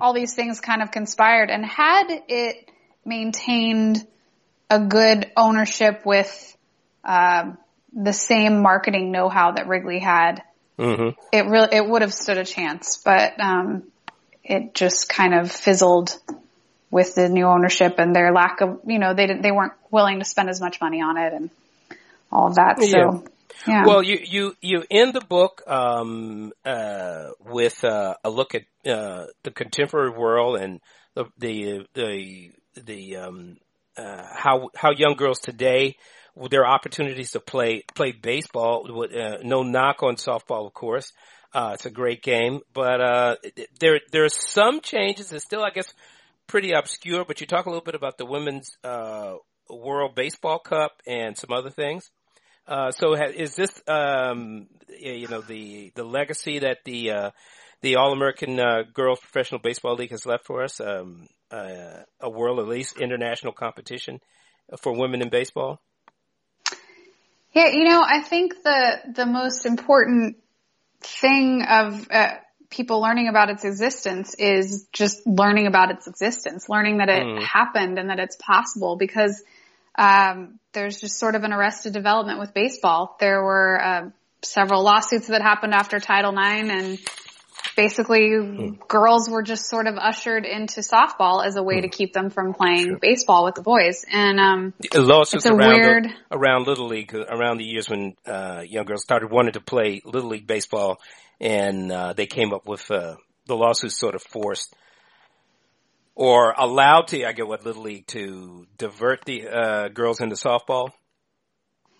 all these things kind of conspired and had it maintained a good ownership with, um, the same marketing know-how that Wrigley had, Mm-hmm. it really, it would have stood a chance, but, um, it just kind of fizzled with the new ownership and their lack of, you know, they didn't, they weren't willing to spend as much money on it and all of that. So, yeah. Well, you you you end the book um, uh, with uh, a look at uh, the contemporary world and the the the, the um, uh, how how young girls today their opportunities to play play baseball. With, uh, no knock on softball, of course. Uh, it's a great game, but uh, there are some changes. It's still, I guess, pretty obscure. But you talk a little bit about the women's uh, World Baseball Cup and some other things. Uh, so ha- is this, um, you know, the, the legacy that the, uh, the All-American, uh, Girls Professional Baseball League has left for us, um, uh, a world, at least international competition for women in baseball? Yeah, you know, I think the the most important thing of uh, people learning about its existence is just learning about its existence, learning that it happened and that it's possible because um, there's just sort of an arrested development with baseball. There were uh, several lawsuits that happened after Title IX and basically girls were just sort of ushered into softball as a way to keep them from playing baseball with the boys. And um, Lawsuits It's a around, weird- the, around Little League, around the years when, uh, young girls started wanting to play Little League baseball and, uh, they came up with, uh, the lawsuits sort of forced or allowed to, I get what Little League to divert the, uh, girls into softball.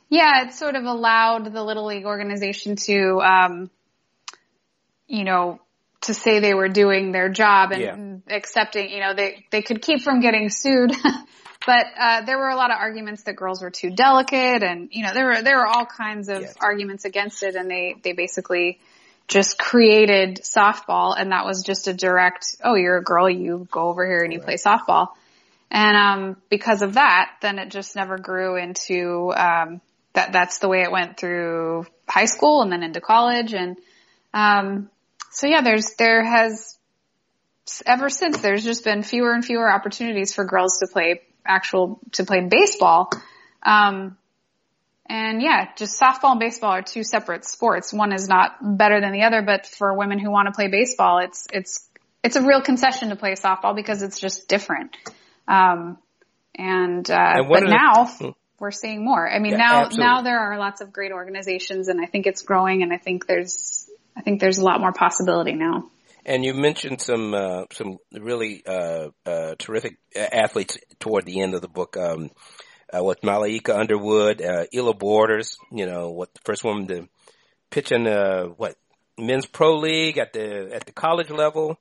Yeah, it sort of allowed the Little League organization to, um, you know, to say they were doing their job and accepting, you know, they, they could keep from getting sued. but, uh, there were a lot of arguments that girls were too delicate and, you know, there were, there were all kinds of Yes. arguments against it and they, they basically just created softball and that was just a direct, oh, you're a girl, you go over here and you play softball. And, um, because of that, then it just never grew into, um, that, that's the way it went through high school and then into college. And, um, so yeah, there's, there has, ever since there's just been fewer and fewer opportunities for girls to play actual, to play baseball. Um, and yeah, just softball and baseball are two separate sports. One is not better than the other, but for women who want to play baseball, it's, it's, it's a real concession to play softball because it's just different. Um, and, uh, And but are the- now Hmm. we're seeing more. I mean, Yeah, now, absolutely. now there are lots of great organizations and I think it's growing and I think there's, I think there's a lot more possibility now. And you mentioned some uh, some really uh, uh, terrific athletes toward the end of the book. Um, uh, with Malaika Underwood, uh, Borders, you know, what the first woman to pitch in the, what men's pro league at the at the college level.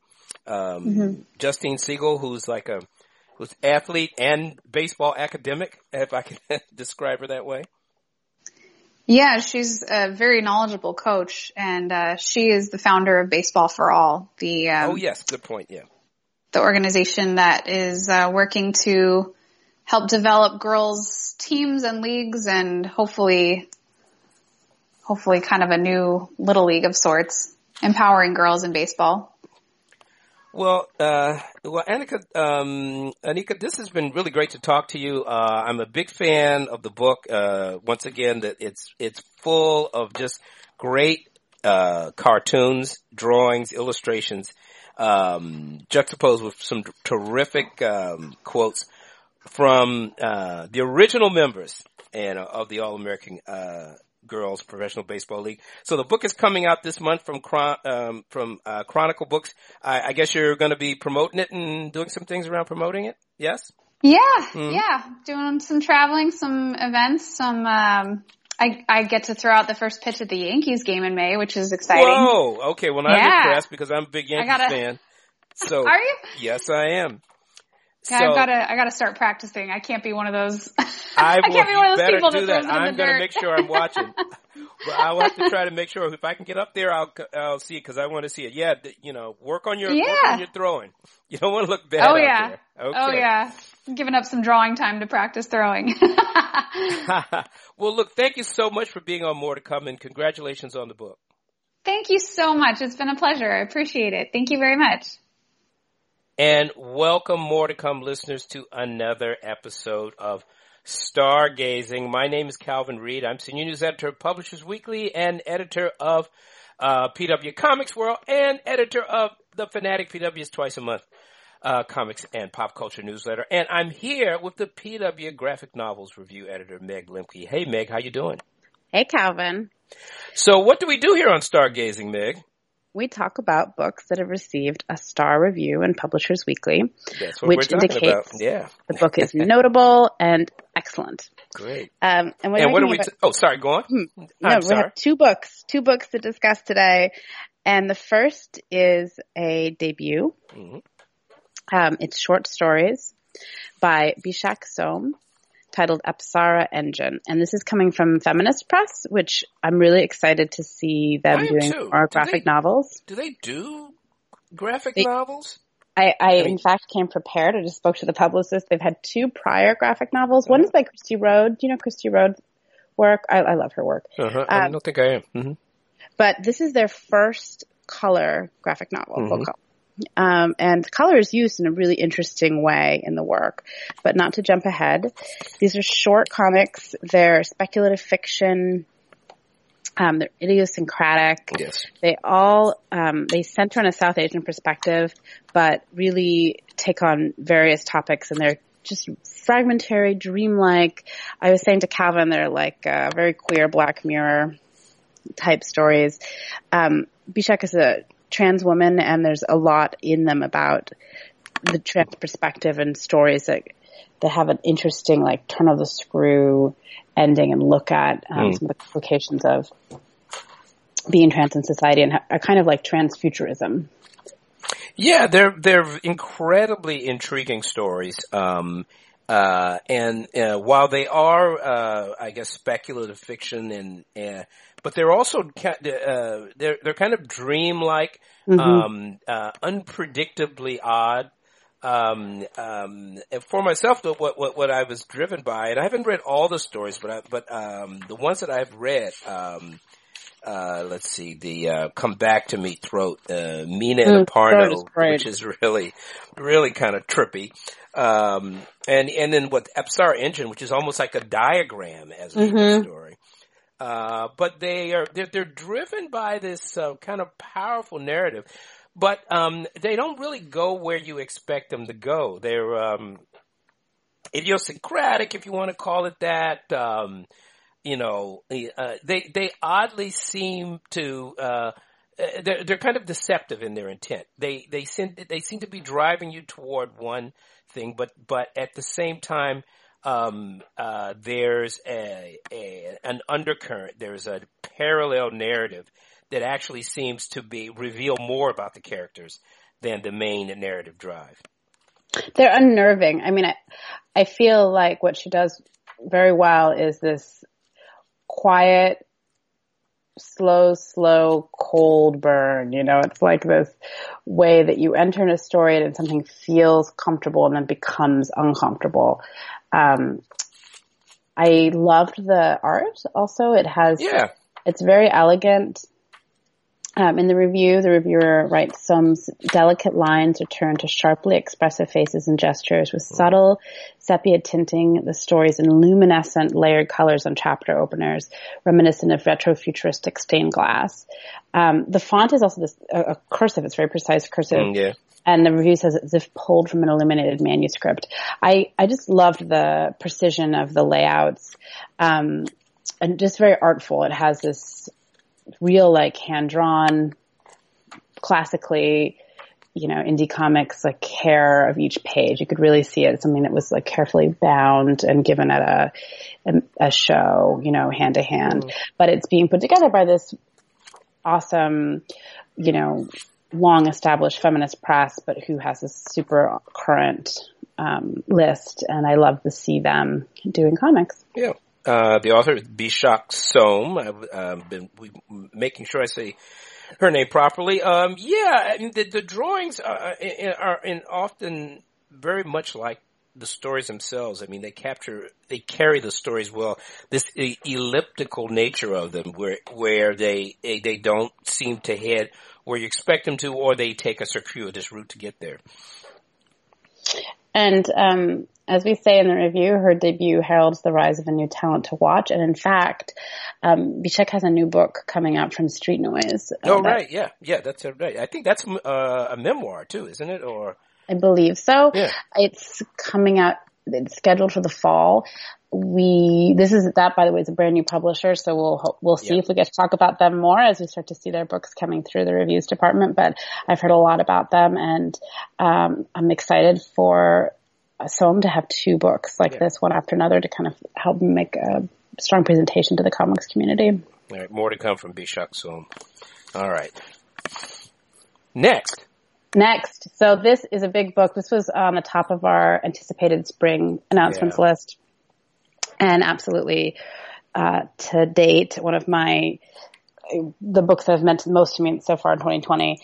Um, Justine Siegal, who's like a who's athlete and baseball academic, if I can describe her that way. Yeah, she's a very knowledgeable coach and, uh, she is the founder of Baseball for All, the, um, oh yes, good point. Yeah. the organization that is uh, working to help develop girls teams and leagues and hopefully hopefully kind of a new little league of sorts empowering girls in baseball Well, uh, well, Anika, um, Anika, this has been really great to talk to you. Uh, I'm a big fan of the book. Uh, once again, that it's it's full of just great uh, cartoons, drawings, illustrations, um, juxtaposed with some terrific um, quotes from uh, the original members and uh, of the All American uh, Girls Professional Baseball League. So the book is coming out this month from Chron- um, from uh, Chronicle Books. I, I guess you're going to be promoting it and doing some things around promoting it. Yes. yeah Hmm. yeah doing some traveling some events some um I, I get to throw out the first pitch at the Yankees game in May, which is exciting. Whoa. Okay. Well, I'm Yeah. impressed because I'm a big Yankees gotta- fan. So Are you? yes, I am. So- I've got to I got to start practicing. I can't be one of those. I, will, can't be one of those people do that that. throws I'm the going to dirt. make sure I'm watching. but I will have to try to make sure if I can get up there, I'll I'll see it because I want to see it. Yeah, you know, work on your work Yeah. on your throwing. You don't want to look bad. Oh yeah. there. Okay. Oh yeah. Giving up some drawing time to practice throwing. well, look, thank you so much for being on More to Come, and congratulations on the book. Thank you so much. It's been a pleasure. I appreciate it. Thank you very much. And welcome, More to Come listeners, to another episode of Stargazing. My name is Calvin Reid. I'm senior news editor of Publishers Weekly and editor of uh, PW Comics World and editor of the Fanatic PW's twice a month uh, comics and pop culture newsletter. And I'm here with the PW Graphic Novels review editor, Meg Lemke. Hey, Meg, how you doing? Hey, Calvin. So, what do we do here on Stargazing, Meg? We talk about books that have received a star review in Publishers Weekly. What Which indicates-. Yeah, The book is notable and excellent. great. Um, and we're And what are we? about- T- oh, sorry. Go on. no, I'm we have two books, two books to discuss today. And the first is a debut. Mhm. Um, it's short stories by Bishakh Som titled Apsara Engine. And this is coming from Feminist Press, which I'm really excited to see them I doing too. more Do graphic they- novels. Do they do graphic They- novels? I, I, I mean- in fact came prepared. I just spoke to the publicist. They've had two prior graphic novels. One is by Cristy Road. Do you know Cristy Road's work? I, I love her work. Uh-huh. I Um, don't think I am. hmm But this is their first color graphic novel, Mhm. color. Um, and color is used in a really interesting way in the work. But not to jump ahead, these are short comics. They're speculative fiction. Um, they're idiosyncratic. Yes. They all um, they center on a South Asian perspective, but really take on various topics, and they're just fragmentary, dreamlike. I was saying to Calvin, they're like uh, very queer Black Mirror type stories. Um, Bishakh is a trans woman, and there's a lot in them about the trans perspective and stories that that have an interesting like turn of the screw ending and look at um, Mm. some of the complications of being trans in society and ha- are kind of like trans futurism. Yeah, they're they're incredibly intriguing stories. Um, Uh, and uh, while they are, uh, I guess, speculative fiction, and uh, but they're also uh, they're they're kind of dreamlike, mm-hmm. um, uh, unpredictably odd. Um, um, for myself, though, what, what what I was driven by, and I haven't read all the stories, but I, but um, the ones that I've read, um, uh, let's see, the uh, "Come Back to Me" throat, uh, Mina mm, and Parno, which is really, really kind of trippy. Um, and and then what Apsara Engine, which is almost like a diagram as a mm-hmm. story. Uh, but they are they're, they're driven by this uh, kind of powerful narrative, but um, they don't really go where you expect them to go. They're um, idiosyncratic, if you want to call it that. Um, you know, uh, they they oddly seem to uh, they're they're kind of deceptive in their intent. They they seem they seem to be driving you toward one thing, but but at the same time, um, uh, there's a, a an undercurrent. There's a parallel narrative that actually seems to be reveal more about the characters than the main narrative drive. They're unnerving. I mean, I I feel like what she does very well is this quiet, slow, slow, cold burn. You know, it's like this way that you enter in a story and something feels comfortable and then becomes uncomfortable. Um, I loved the art also. It has, yeah. it's very elegant. Um, in the review, the reviewer writes some delicate lines return to sharply expressive faces and gestures with subtle sepia tinting the stories in luminescent layered colors on chapter openers, reminiscent of retro-futuristic stained glass. Um, the font is also this a, a cursive. It's very precise cursive. Mm, yeah. And the review says it's as if pulled from an illuminated manuscript. I, I just loved the precision of the layouts. Um, and just very artful. It has this real like hand drawn, classically, you know, indie comics like care of each page. You could really see it something that was like carefully bound and given at a a, show, you know, hand to hand. But it's being put together by this awesome, you know, long established feminist press, but who has a super current um, list, and I love to see them doing comics. Yeah. Uh, the author is Bishakh Som. I've uh, been making sure I say her name properly. Um, yeah, the, the, drawings are, are often very much like the stories themselves. I mean, they capture, they carry the stories well. This elliptical nature of them, where where they they don't seem to head where you expect them to, or they take a circuitous route to get there. And um, as we say in the review, her debut heralds the rise of a new talent to watch. And in fact, um, Bishakh has a new book coming out from Street Noise. Uh, oh, right. Yeah. Yeah. That's right. I think that's uh, a memoir too, isn't it? Or I believe so. Yeah. It's coming out. It's scheduled for the fall. We this is that by the way is a brand new publisher, so we'll we'll see if we get to talk about them more as we start to see their books coming through the reviews department. But I've heard a lot about them, and um, I'm excited for Som to have two books like yeah. this, one after another, to kind of help make a strong presentation to the comics community. All right, more to come from Bishakh Som. All right. Next. Next. So this is a big book. This was on the top of our anticipated spring announcements yeah. list. And absolutely, uh, to date, one of my, the books that have meant most to me so far in 2020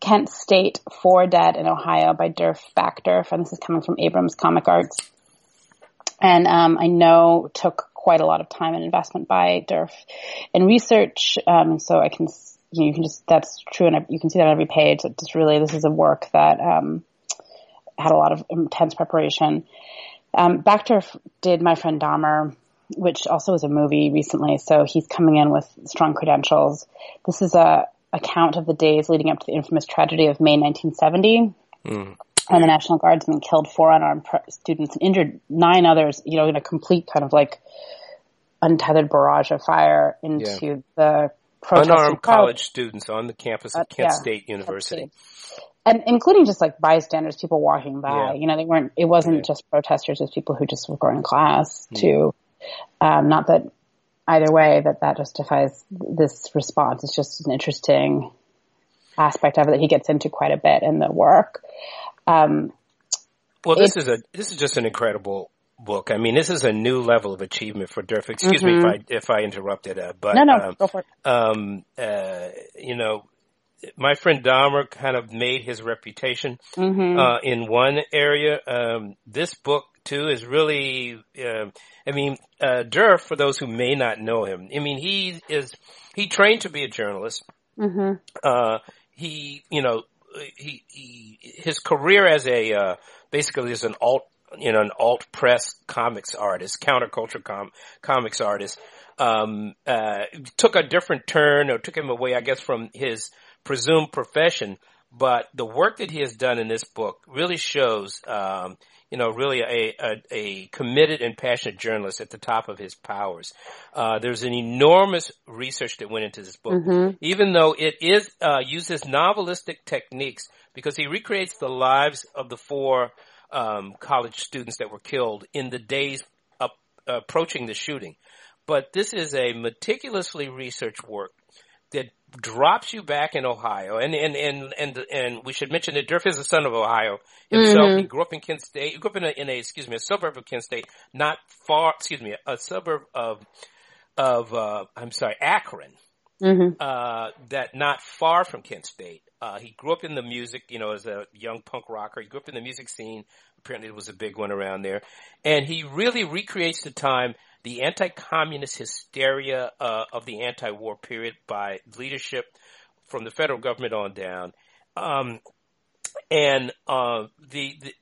Kent State, Four Dead in Ohio by Derf Backderf, and this is coming from Abrams Comic Arts. And um, I know took quite a lot of time and investment by Derf in research, um, so I can you, know, you can just that's true, and you can see that on every page. That just really this is a work that um, had a lot of intense preparation. Um, Backderf did My Friend Dahmer, which also was a movie recently, so he's coming in with strong credentials. This is a account of the days leading up to the infamous tragedy of May 1970. Mm. When the National Guardsmen killed four unarmed students and injured nine others, you know, in a complete kind of like untethered barrage of fire into yeah. the unarmed college students on the campus of uh, Kent yeah, State University. And including just like bystanders, people walking by. Yeah. You know, they weren't. It wasn't just protesters; it was people who just were going to class mm. too. Um, not that either way that that justifies this response. It's just an interesting aspect of it that he gets into quite a bit in the work. Um, well, this is a this is just an incredible book. I mean, this is a new level of achievement for Derf. Excuse mm-hmm. me if I if I interrupted, uh, but no, no, um, go for it. Um, uh, you know, my friend Dahmer kind of made his reputation mm-hmm. uh, in one area. Um, this book too is really. Uh, I mean, uh, Derf, for those who may not know him, I mean, he is he trained to be a journalist. Mm-hmm. Uh, he, you know, he, he his career as a uh, basically as an alt, you know, an alt press comics artist, counterculture com- comics artist, um, uh, took a different turn or took him away, I guess, from his presumed profession. But the work that he has done in this book really shows, um, you know, really a, a, a, committed and passionate journalist at the top of his powers. Uh, there's an enormous research that went into this book, mm-hmm. even though it is uh, uses novelistic techniques because he recreates the lives of the four um, college students that were killed in the days up, approaching the shooting. But this is a meticulously researched work that drops you back in Ohio, and and and and and we should mention that Derf is a son of Ohio himself. Mm-hmm. He grew up in Kent State. He grew up in a, in a excuse me a suburb of Kent State, not far. Excuse me, a suburb of of uh, I'm sorry, Akron. Mm-hmm. Uh, that not far from Kent State. Uh, he grew up in the music, you know, as a young punk rocker. He grew up in the music scene. Apparently, it was a big one around there, and he really recreates the time the anti-communist hysteria uh, of the anti-war period by leadership from the federal government on down, um, and uh, the, the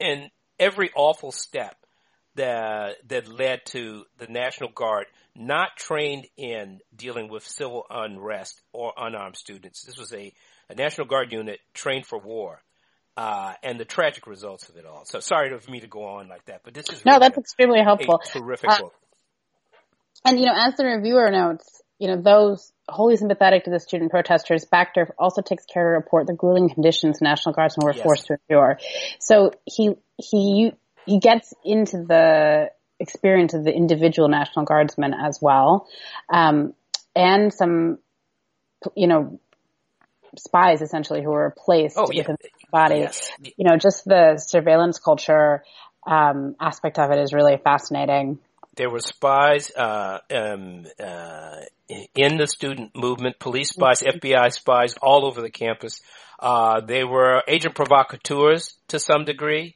and every awful step that that led to the National Guard not trained in dealing with civil unrest or unarmed students. This was a, a National Guard unit trained for war. Uh, and the tragic results of it all. So sorry for me to go on like that, but this is no, really that's a, extremely helpful. terrific uh, book. And you know, as the reviewer notes, you know, those wholly sympathetic to the student protesters, Backderf also takes care to report the grueling conditions National Guardsmen were yes. forced to endure. So he he he gets into the experience of the individual National Guardsmen as well, um, and some, you know, spies essentially who were placed oh, yeah. within the body. Yes. You know, just the surveillance culture um, aspect of it is really fascinating. There were spies uh, um, uh, in the student movement, police spies, FBI spies all over the campus. Uh, they were agent provocateurs to some degree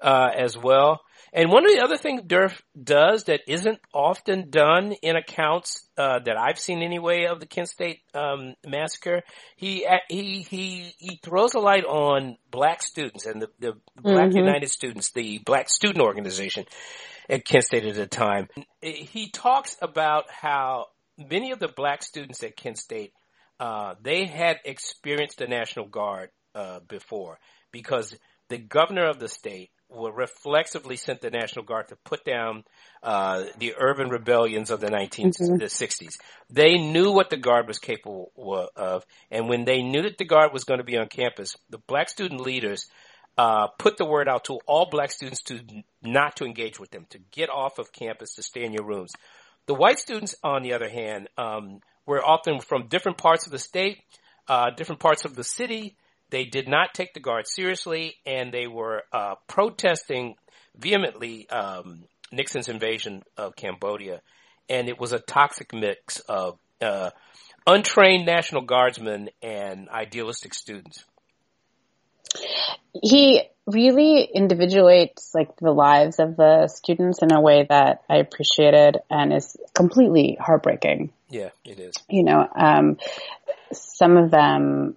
uh, as well. And one of the other things Derf does that isn't often done in accounts uh, that I've seen anyway of the Kent State um, massacre, he he he he throws a light on black students and the, the Black mm-hmm. United Students, the Black Student Organization at Kent State at the time. He talks about how many of the black students at Kent State uh, they had experienced the National Guard uh, before because the governor of the state were reflexively sent the National Guard to put down uh, the urban rebellions of the 1960s. Mm-hmm. They knew what the Guard was capable of, and when they knew that the Guard was going to be on campus, the black student leaders uh, put the word out to all black students to not to engage with them, to get off of campus, to stay in your rooms. The white students, on the other hand, um, were often from different parts of the state, uh, different parts of the city, they did not take the guard seriously, and they were uh, protesting vehemently um, Nixon's invasion of Cambodia, and it was a toxic mix of uh, untrained National Guardsmen and idealistic students. He really individuates like the lives of the students in a way that I appreciated and is completely heartbreaking. Yeah, it is. You know, um, some of them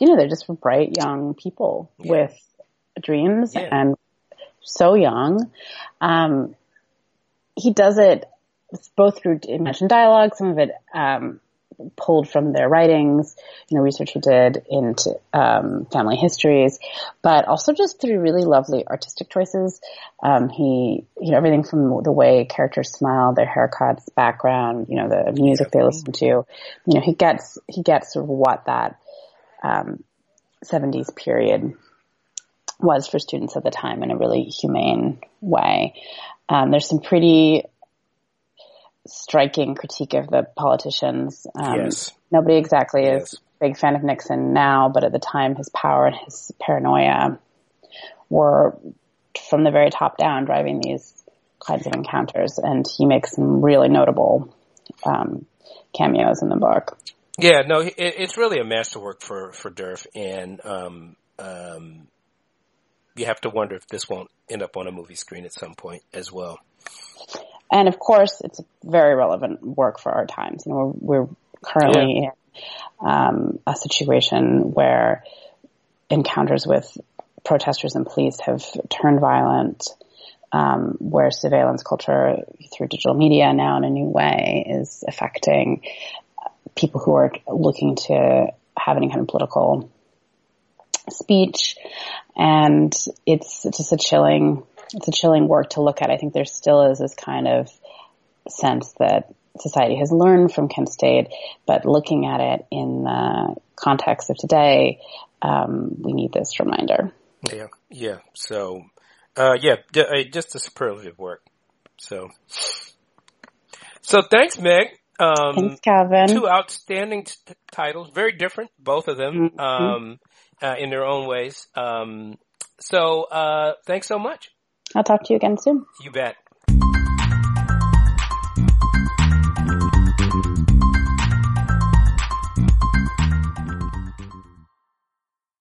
you know, they're just bright young people yeah. with dreams yeah. and so young. Um, he does it both through mentioned dialogue, some of it, um, pulled from their writings, you know, research he did into um, family histories, but also just through really lovely artistic choices. Um, he, you know, everything from the way characters smile, their haircuts, background, you know, the music they listen to. You know, he gets he gets sort of what that um, 70s period was for students at the time in a really humane way. Um, there's some pretty striking critique of the politicians. Um, yes. Nobody exactly yes. is a big fan of Nixon now, but at the time his power and his paranoia were from the very top down driving these kinds of encounters, and he makes some really notable um, cameos in the book. Yeah, no, it, it's really a masterwork for for Derf, and um, um, you have to wonder if this won't end up on a movie screen at some point as well. And of course, it's a very relevant work for our times. You know, we're, we're currently yeah. in um, a situation where encounters with protesters and police have turned violent, um, where surveillance culture through digital media now in a new way is affecting people who are looking to have any kind of political speech. And it's just a chilling, it's a chilling work to look at. I think there still is this kind of sense that society has learned from Kent State, but looking at it in the context of today, um, we need this reminder. Yeah, yeah. So, uh, yeah, uh, just a superlative work. So, so thanks, Meg. Um, thanks, Calvin. Two outstanding t- titles, very different, both of them, mm-hmm. um, uh, in their own ways. Um, so, uh, thanks so much. I'll talk to you again soon. You bet.